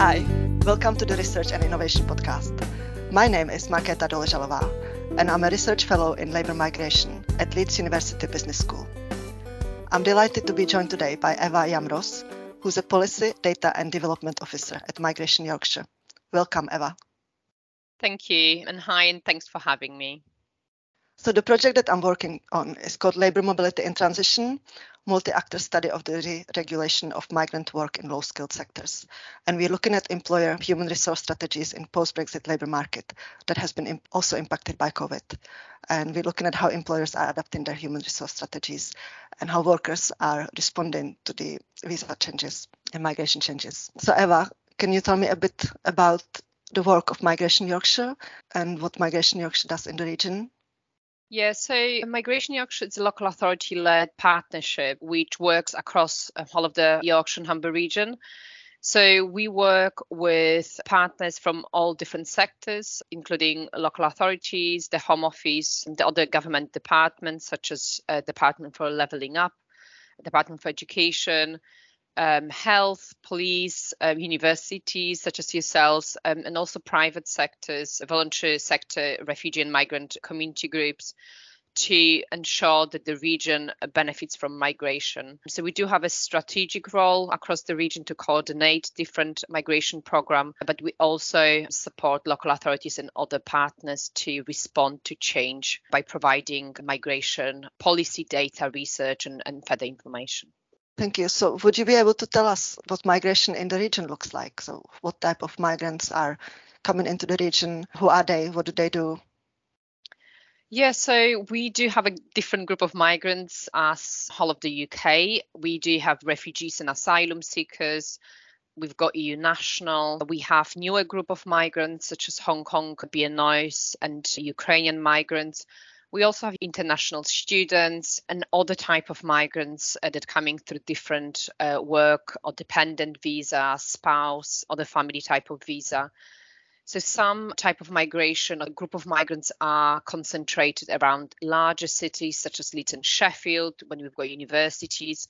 Hi, welcome to the Research and Innovation Podcast. My name is Markéta Doležalová, and I'm a research fellow in labor migration at Leeds University Business School. I'm delighted to be joined today by Eva Jamros, who's a Policy, Data and Development Officer at Migration Yorkshire. Welcome, Eva. Thank you, and hi, and thanks for having me. So the project that I'm working on is called Labour Mobility in Transition, multi-actor study of the re-regulation of migrant work in low-skilled sectors. And we're looking at employer human resource strategies in post-Brexit labour market that has been also impacted by COVID. And we're looking at how employers are adapting their human resource strategies and how workers are responding to the visa changes and migration changes. So Eva, can you tell me a bit about the work of Migration Yorkshire and what Migration Yorkshire does in the region? Yeah, so Migration Yorkshire is a local authority led partnership which works across uh, all of the Yorkshire and Humber region. So we work with partners from all different sectors, including local authorities, the Home Office, the other government departments such as uh, Department for Levelling Up, Department for Education, um, health, police, um, universities such as yourselves, um, and also private sectors, voluntary sector, refugee and migrant community groups to ensure that the region benefits from migration. So we do have a strategic role across the region to coordinate different migration program, but we also support local authorities and other partners to respond to change by providing migration policy data research and, and further information. Thank you. So would you be able to tell us what migration in the region looks like? So what type of migrants are coming into the region? Who are they? What do they do? Yeah, so we do have a different group of migrants as whole of the UK. We do have refugees and asylum seekers. We've got EU national. We have newer group of migrants such as Hong Kong, BNOs and Ukrainian migrants. We also have international students and other type of migrants uh, that coming through different uh, work or dependent visa, spouse, or the family type of visa. So some type of migration, a group of migrants are concentrated around larger cities such as Leeds and Sheffield when we've got universities.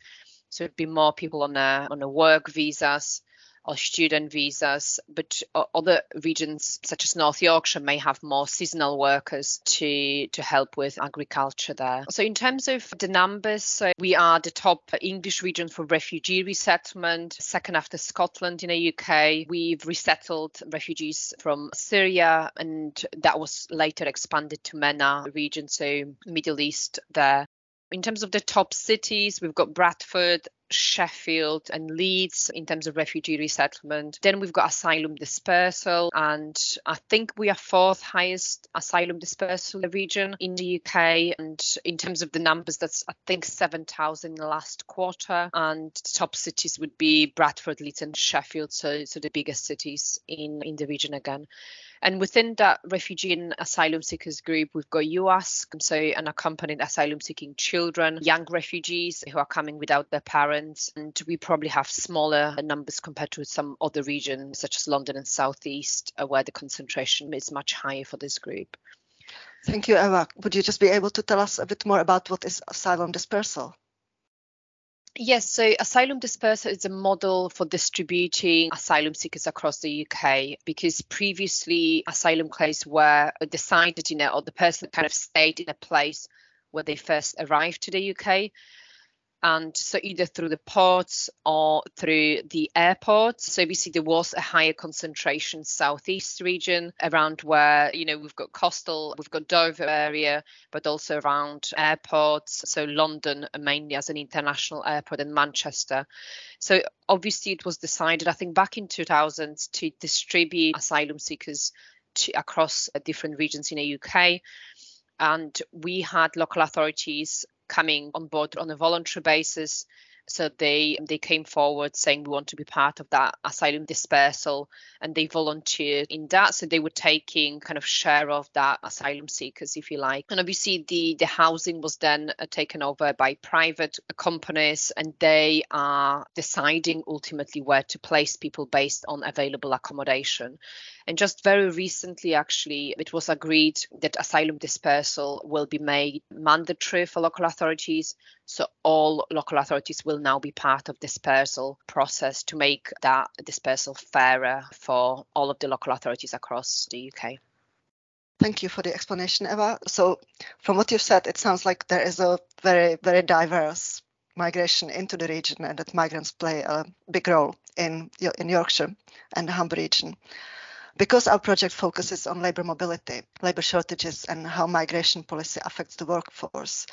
So it'd be more people on a on a work visas or student visas, but other regions such as North Yorkshire may have more seasonal workers to, to help with agriculture there. So in terms of the numbers, we are the top English region for refugee resettlement, second after Scotland in the UK. We've resettled refugees from Syria and that was later expanded to MENA region, so Middle East there. In terms of the top cities, we've got Bradford, Sheffield and Leeds in terms of refugee resettlement. Then we've got asylum dispersal, and I think we are fourth highest asylum dispersal region in the UK. And in terms of the numbers, that's I think 7,000 in the last quarter. And top cities would be Bradford, Leeds, and Sheffield, so so the biggest cities in in the region again. And within that refugee and asylum seekers group, we've got UASC, so unaccompanied asylum seeking children, young refugees who are coming without their parents. And we probably have smaller numbers compared to some other regions, such as London and Southeast, uh, where the concentration is much higher for this group. Thank you, Eva. Would you just be able to tell us a bit more about what is asylum dispersal? Yes, so asylum dispersal is a model for distributing asylum seekers across the UK because previously asylum claims were decided, you know, or the person kind of stayed in a place where they first arrived to the UK and so either through the ports or through the airports. So obviously there was a higher concentration southeast region around where you know we've got coastal, we've got Dover area, but also around airports. So London mainly as an international airport and Manchester. So obviously it was decided, I think back in 2000, to distribute asylum seekers to, across different regions in the UK and we had local authorities coming on board on a voluntary basis. So they they came forward saying we want to be part of that asylum dispersal, and they volunteered in that. So they were taking kind of share of that asylum seekers, if you like. And obviously the the housing was then uh, taken over by private companies, and they are deciding ultimately where to place people based on available accommodation. And just very recently, actually, it was agreed that asylum dispersal will be made mandatory for local authorities. So all local authorities will now be part of dispersal process to make that dispersal fairer for all of the local authorities across the UK. Thank you for the explanation, Eva. So, from what you've said, it sounds like there is a very, very diverse migration into the region and that migrants play a big role in, in Yorkshire and the Humber region. Because our project focuses on labour mobility, labour shortages, and how migration policy affects the workforce,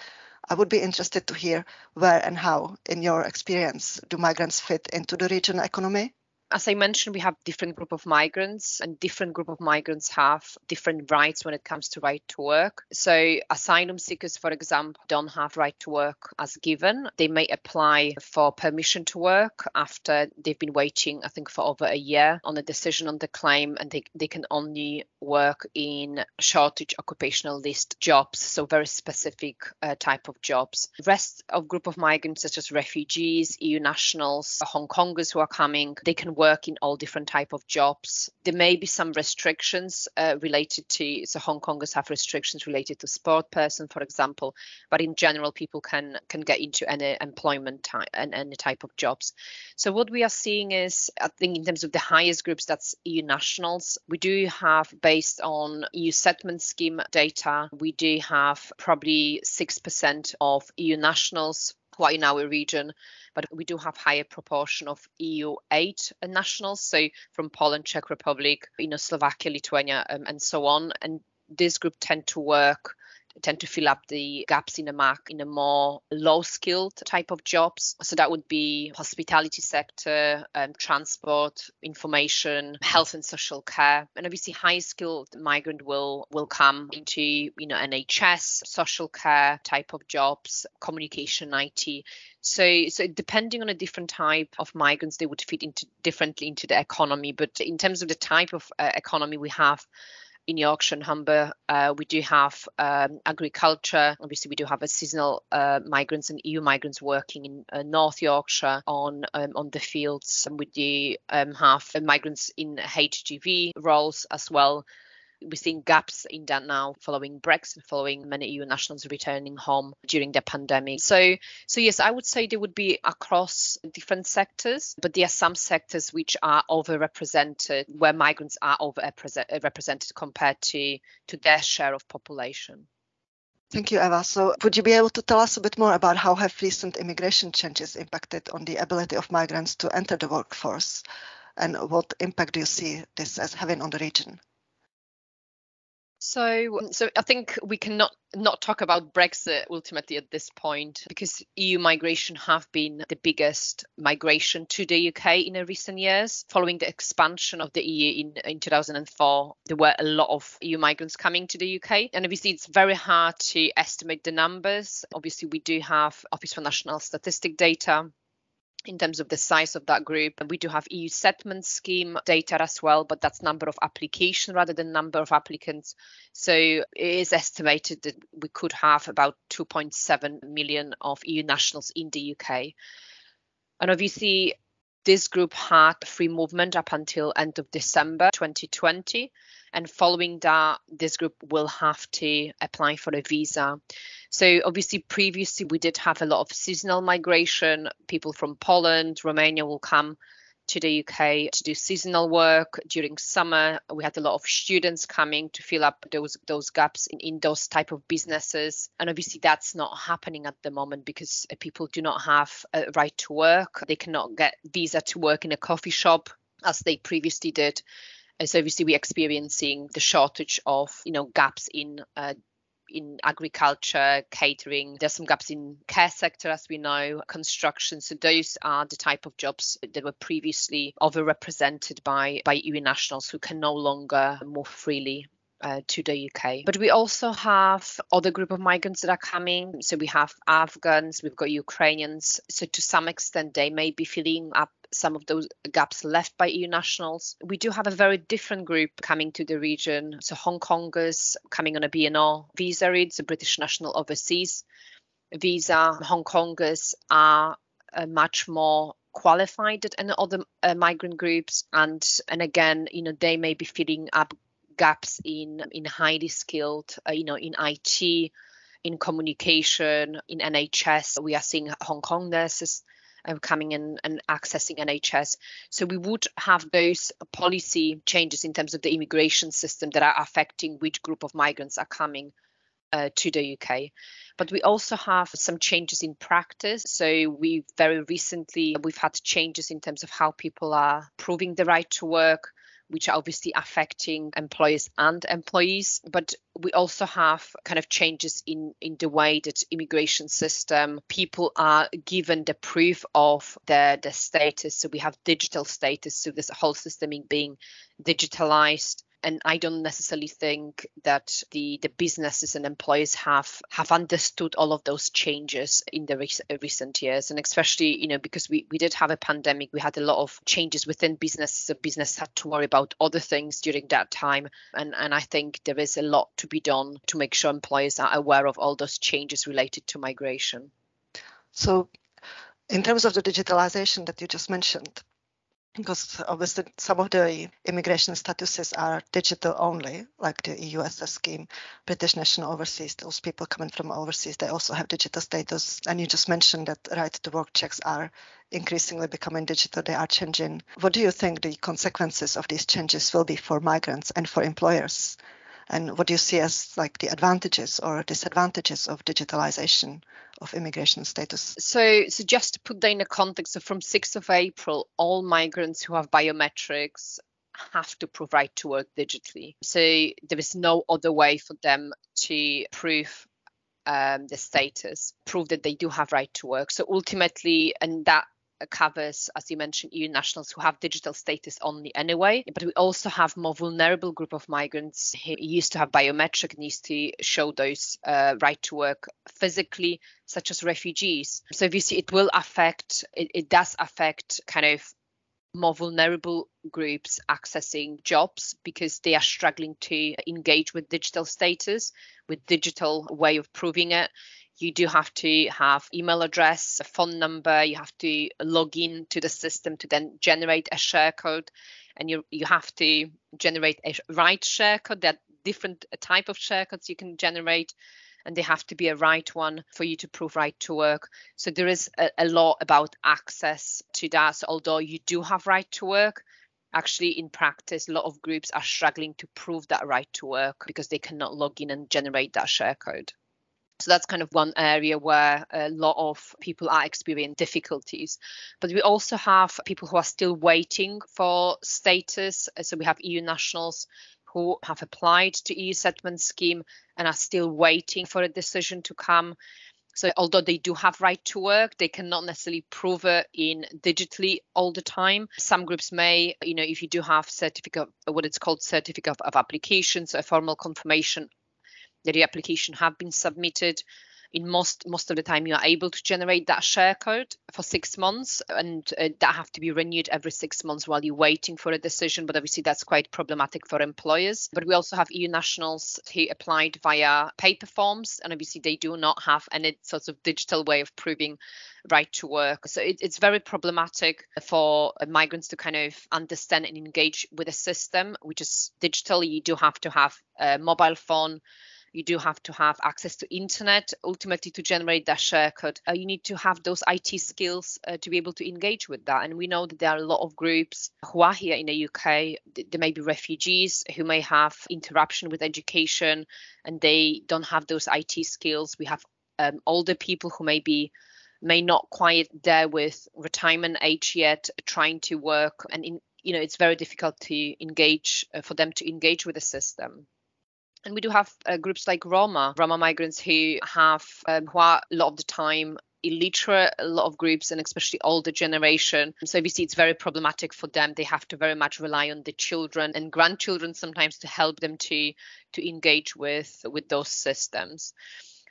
I would be interested to hear where and how, in your experience, do migrants fit into the regional economy? As I mentioned, we have different group of migrants and different group of migrants have different rights when it comes to right to work. So asylum seekers, for example, don't have right to work as given. They may apply for permission to work after they've been waiting, I think, for over a year on a decision on the claim and they, they can only work in shortage occupational list jobs, so very specific uh, type of jobs. The rest of group of migrants such as refugees, EU nationals, Hong Kongers who are coming, they can work in all different type of jobs. There may be some restrictions uh, related to so Hong Kongers have restrictions related to sport person, for example, but in general, people can can get into any employment type and any type of jobs. So what we are seeing is, I think, in terms of the highest groups, that's EU nationals. We do have, based on EU settlement scheme data, we do have probably six percent of EU nationals are in our region but we do have higher proportion of EU8 nationals, so from Poland, Czech Republic, you know, Slovakia, Lithuania, um, and so on. And this group tend to work tend to fill up the gaps in the market in a more low skilled type of jobs. So that would be hospitality sector, um, transport, information, health and social care. And obviously high skilled migrant will will come into, you know, NHS, social care type of jobs, communication, IT. So, so depending on a different type of migrants, they would fit into differently into the economy. But in terms of the type of uh, economy we have, in Yorkshire and Humber, uh, we do have um, agriculture. Obviously, we do have a seasonal uh, migrants and EU migrants working in uh, North Yorkshire on um, on the fields. And we do um, have migrants in HGV roles as well we're seeing gaps in that now following Brexit, following many EU nationals returning home during the pandemic. So, so yes, I would say they would be across different sectors, but there are some sectors which are overrepresented, where migrants are overrepresented uh, compared to to their share of population. Thank you, Eva. So, would you be able to tell us a bit more about how have recent immigration changes impacted on the ability of migrants to enter the workforce, and what impact do you see this as having on the region? So, so I think we cannot not talk about Brexit ultimately at this point because EU migration have been the biggest migration to the UK in recent years. Following the expansion of the EU in, in 2004, there were a lot of EU migrants coming to the UK. And obviously, it's very hard to estimate the numbers. Obviously, we do have Office for National Statistic data in terms of the size of that group. We do have EU settlement scheme data as well, but that's number of application rather than number of applicants. So it is estimated that we could have about 2.7 million of EU nationals in the UK. And obviously, this group had free movement up until end of December 2020. And following that, this group will have to apply for a visa. So obviously previously we did have a lot of seasonal migration. People from Poland, Romania will come to the UK to do seasonal work during summer. We had a lot of students coming to fill up those those gaps in, in those type of businesses. And obviously that's not happening at the moment because people do not have a right to work. They cannot get visa to work in a coffee shop as they previously did. So obviously we're experiencing the shortage of you know gaps in uh, in agriculture, catering. There's some gaps in care sector, as we know, construction. So those are the type of jobs that were previously overrepresented by by EU nationals who can no longer move freely uh, to the UK. But we also have other group of migrants that are coming. So we have Afghans, we've got Ukrainians. So to some extent, they may be filling up some of those gaps left by EU nationals. We do have a very different group coming to the region. So Hong Kongers coming on a BNO visa, it's a British national overseas visa. Hong Kongers are uh, much more qualified than other uh, migrant groups and and again you know they may be filling up gaps in in highly skilled, uh, you know, in IT, in communication, in NHS. We are seeing Hong Kong nurses um, coming in and accessing NHS. So we would have those policy changes in terms of the immigration system that are affecting which group of migrants are coming uh, to the UK. But we also have some changes in practice. So we very recently we've had changes in terms of how people are proving the right to work, which are obviously affecting employers and employees. But we also have kind of changes in, in the way that immigration system people are given the proof of their, their status. So we have digital status. So this whole system being digitalized and I don't necessarily think that the the businesses and employees have have understood all of those changes in the re- uh, recent years, and especially you know because we we did have a pandemic, we had a lot of changes within businesses. So business had to worry about other things during that time, and and I think there is a lot to be done to make sure employees are aware of all those changes related to migration. So, in terms of the digitalization that you just mentioned, because obviously some of the immigration statuses are digital only, like the EUSS scheme, British national overseas, those people coming from overseas, they also have digital status. And you just mentioned that right to work checks are increasingly becoming digital, they are changing. What do you think the consequences of these changes will be for migrants and for employers? And what do you see as like the advantages or disadvantages of digitalization of immigration status? So, so just to put that in a context, so from 6th of April, all migrants who have biometrics have to prove right to work digitally. So there is no other way for them to prove um, the status, prove that they do have right to work. So ultimately, and that covers, as you mentioned, EU nationals who have digital status only anyway. But we also have more vulnerable group of migrants who used to have biometric needs to show those uh, right to work physically, such as refugees. So see, it will affect, it, it does affect kind of more vulnerable groups accessing jobs because they are struggling to engage with digital status, with digital way of proving it you do have to have email address, a phone number, you have to log in to the system to then generate a share code and you you have to generate a right share code. There are different type of share codes you can generate and they have to be a right one for you to prove right to work. So there is a, a law about access to that. So although you do have right to work, actually in practice a lot of groups are struggling to prove that right to work because they cannot log in and generate that share code. So that's kind of one area where a lot of people are experiencing difficulties. But we also have people who are still waiting for status. So we have EU nationals who have applied to EU settlement scheme and are still waiting for a decision to come. So although they do have right to work, they cannot necessarily prove it in digitally all the time. Some groups may, you know, if you do have certificate, what it's called certificate of application, so a formal confirmation the application have been submitted. In most most of the time you are able to generate that share code for six months and uh, that have to be renewed every six months while you're waiting for a decision but obviously that's quite problematic for employers. But we also have eu nationals who applied via paper forms and obviously they do not have any sort of digital way of proving right to work. So it, it's very problematic for migrants to kind of understand and engage with a system which is digital. You do have to have a mobile phone you do have to have access to internet ultimately to generate that share code. Uh, you need to have those it skills uh, to be able to engage with that. And we know that there are a lot of groups who are here in the uk there may be refugees who may have interruption with education and they don't have those it skills. We have um, older people who may be may not quite there with retirement age yet trying to work. And in you know it's very difficult to engage uh, for them to engage with the system and we do have uh, groups like Roma, Roma migrants who have, um, who are a lot of the time illiterate, a lot of groups, and especially older generation. So obviously it's very problematic for them. They have to very much rely on the children and grandchildren sometimes to help them to to engage with with those systems.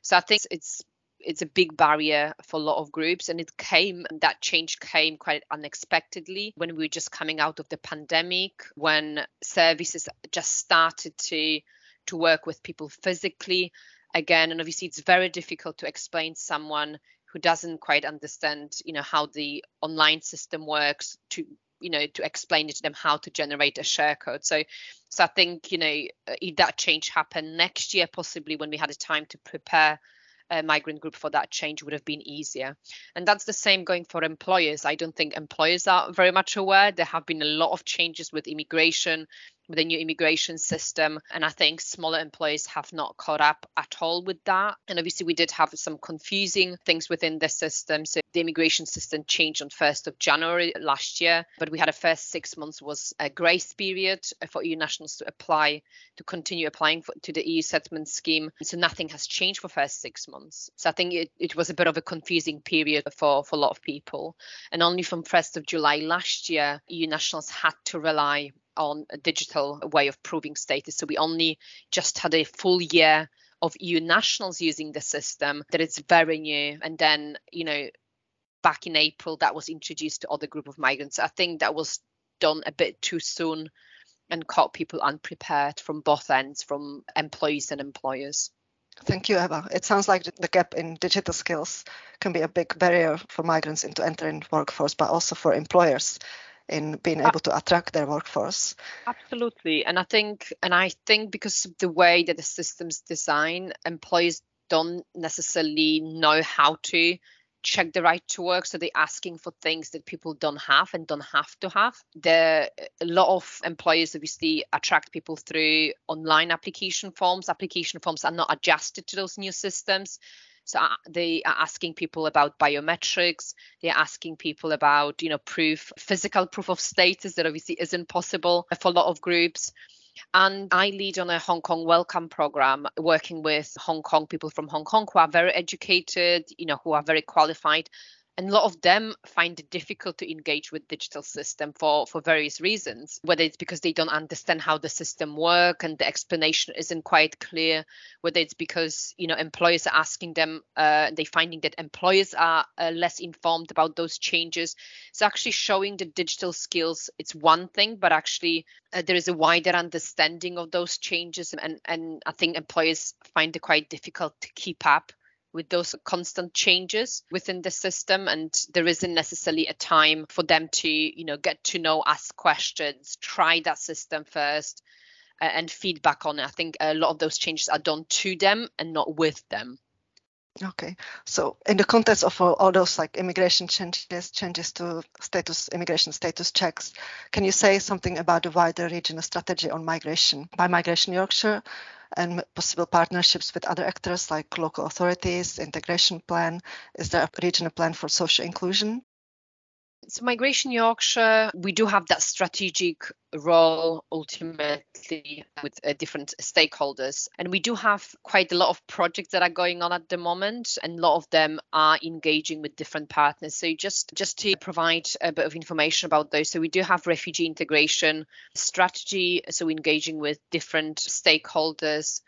So I think it's it's a big barrier for a lot of groups and it came that change came quite unexpectedly when we were just coming out of the pandemic when services just started to to work with people physically again and obviously it's very difficult to explain someone who doesn't quite understand you know how the online system works to you know to explain to them how to generate a share code so so i think you know uh, if that change happened next year possibly when we had a time to prepare a migrant group for that change would have been easier. And that's the same going for employers. I don't think employers are very much aware. There have been a lot of changes with immigration, with the new immigration system. And I think smaller employers have not caught up at all with that. And obviously, we did have some confusing things within the system. So the immigration system changed on 1st of January last year, but we had a first six months was a grace period for EU nationals to apply, to continue applying for, to the EU settlement scheme. So nothing has changed for first six months. So I think it, it was a bit of a confusing period for, for a lot of people. And only from 1st of July last year, EU nationals had to rely on a digital way of proving status. So we only just had a full year of EU nationals using the system that it's very new. And then, you know, back in April, that was introduced to other group of migrants. I think that was done a bit too soon and caught people unprepared from both ends, from employees and employers. Thank you, Eva. It sounds like the gap in digital skills can be a big barrier for migrants into entering workforce, but also for employers in being ah. able to attract their workforce. Absolutely. And I think and I think because of the way that the system's design, employees don't necessarily know how to check the right to work so they're asking for things that people don't have and don't have to have the a lot of employers obviously attract people through online application forms application forms are not adjusted to those new systems so uh, they are asking people about biometrics. They're asking people about, you know, proof, physical proof of status that obviously isn't possible for a lot of groups. And I lead on a Hong Kong welcome program, working with Hong Kong people from Hong Kong who are very educated, you know, who are very qualified, and a lot of them find it difficult to engage with digital system for for various reasons whether it's because they don't understand how the system work and the explanation isn't quite clear whether it's because you know employers are asking them uh, they finding that employers are uh, less informed about those changes. So actually showing the digital skills it's one thing but actually uh, there is a wider understanding of those changes and and i think employers find it quite difficult to keep up with those constant changes within the system and there isn't necessarily a time for them to you know get to know ask questions try that system first uh, and feedback on it. I think a lot of those changes are done to them and not with them. Okay, so in the context of all, all, those like immigration changes, changes to status, immigration status checks, can you say something about the wider regional strategy on migration by Migration Yorkshire and possible partnerships with other actors like local authorities, integration plan? Is there a regional plan for social inclusion? So, Migration Yorkshire, we do have that strategic role ultimately with uh, different stakeholders. And we do have quite a lot of projects that are going on at the moment, and a lot of them are engaging with different partners. So, just, just to provide a bit of information about those, so we do have refugee integration strategy, so engaging with different stakeholders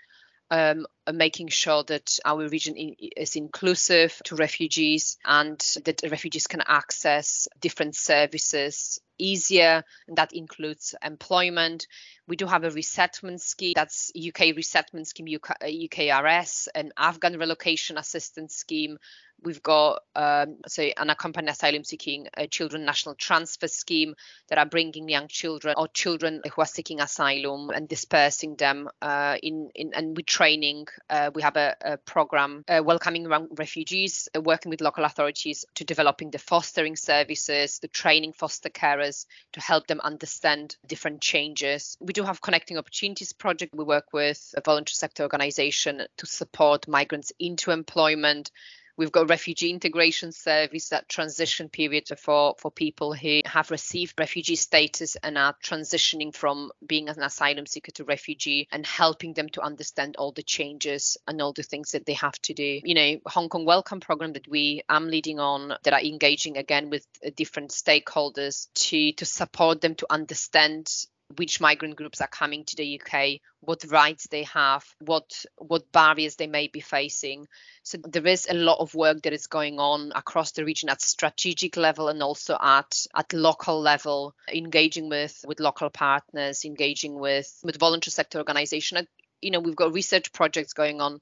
um, making sure that our region is inclusive to refugees and that refugees can access different services easier and that includes employment. We do have a resettlement scheme that's uk resettlement scheme UK, ukrs an afghan relocation assistance scheme We've got um, so unaccompanied asylum seeking children national transfer scheme that are bringing young children or children who are seeking asylum and dispersing them uh, in, in and with training. Uh, we have a, a program uh, welcoming refugees, uh, working with local authorities to developing the fostering services, the training foster carers to help them understand different changes. We do have connecting opportunities project. We work with a voluntary sector organization to support migrants into employment We've got refugee integration service, that transition period for, for people who have received refugee status and are transitioning from being an asylum seeker to refugee and helping them to understand all the changes and all the things that they have to do. You know, Hong Kong Welcome program that we am leading on that are engaging again with different stakeholders to to support them to understand which migrant groups are coming to the UK, what rights they have, what what barriers they may be facing. So there is a lot of work that is going on across the region at strategic level and also at at local level, engaging with with local partners, engaging with with voluntary sector organisation. You know, we've got research projects going on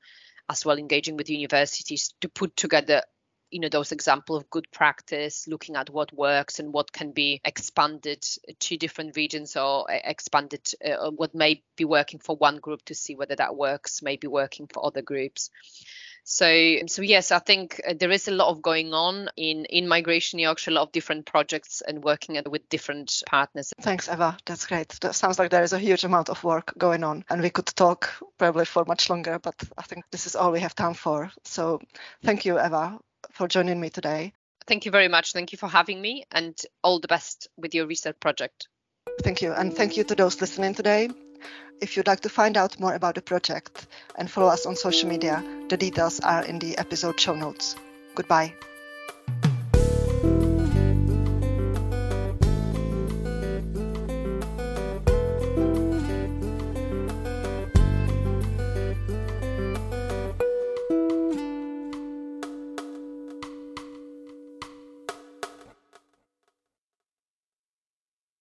as well, engaging with universities to put together you know those example of good practice looking at what works and what can be expanded to different regions or expanded uh, what may be working for one group to see whether that works may be working for other groups so, so yes, I think uh, there is a lot of going on in in Migration Yorkshire, a lot of different projects and working with different partners. Thanks, Eva. That's great. That sounds like there is a huge amount of work going on, and we could talk probably for much longer, but I think this is all we have time for. So, thank you, Eva, for joining me today. Thank you very much. Thank you for having me, and all the best with your research project. Thank you, and thank you to those listening today. If you'd like to find out more about the project and follow us on social media, the details are in the episode show notes. Goodbye.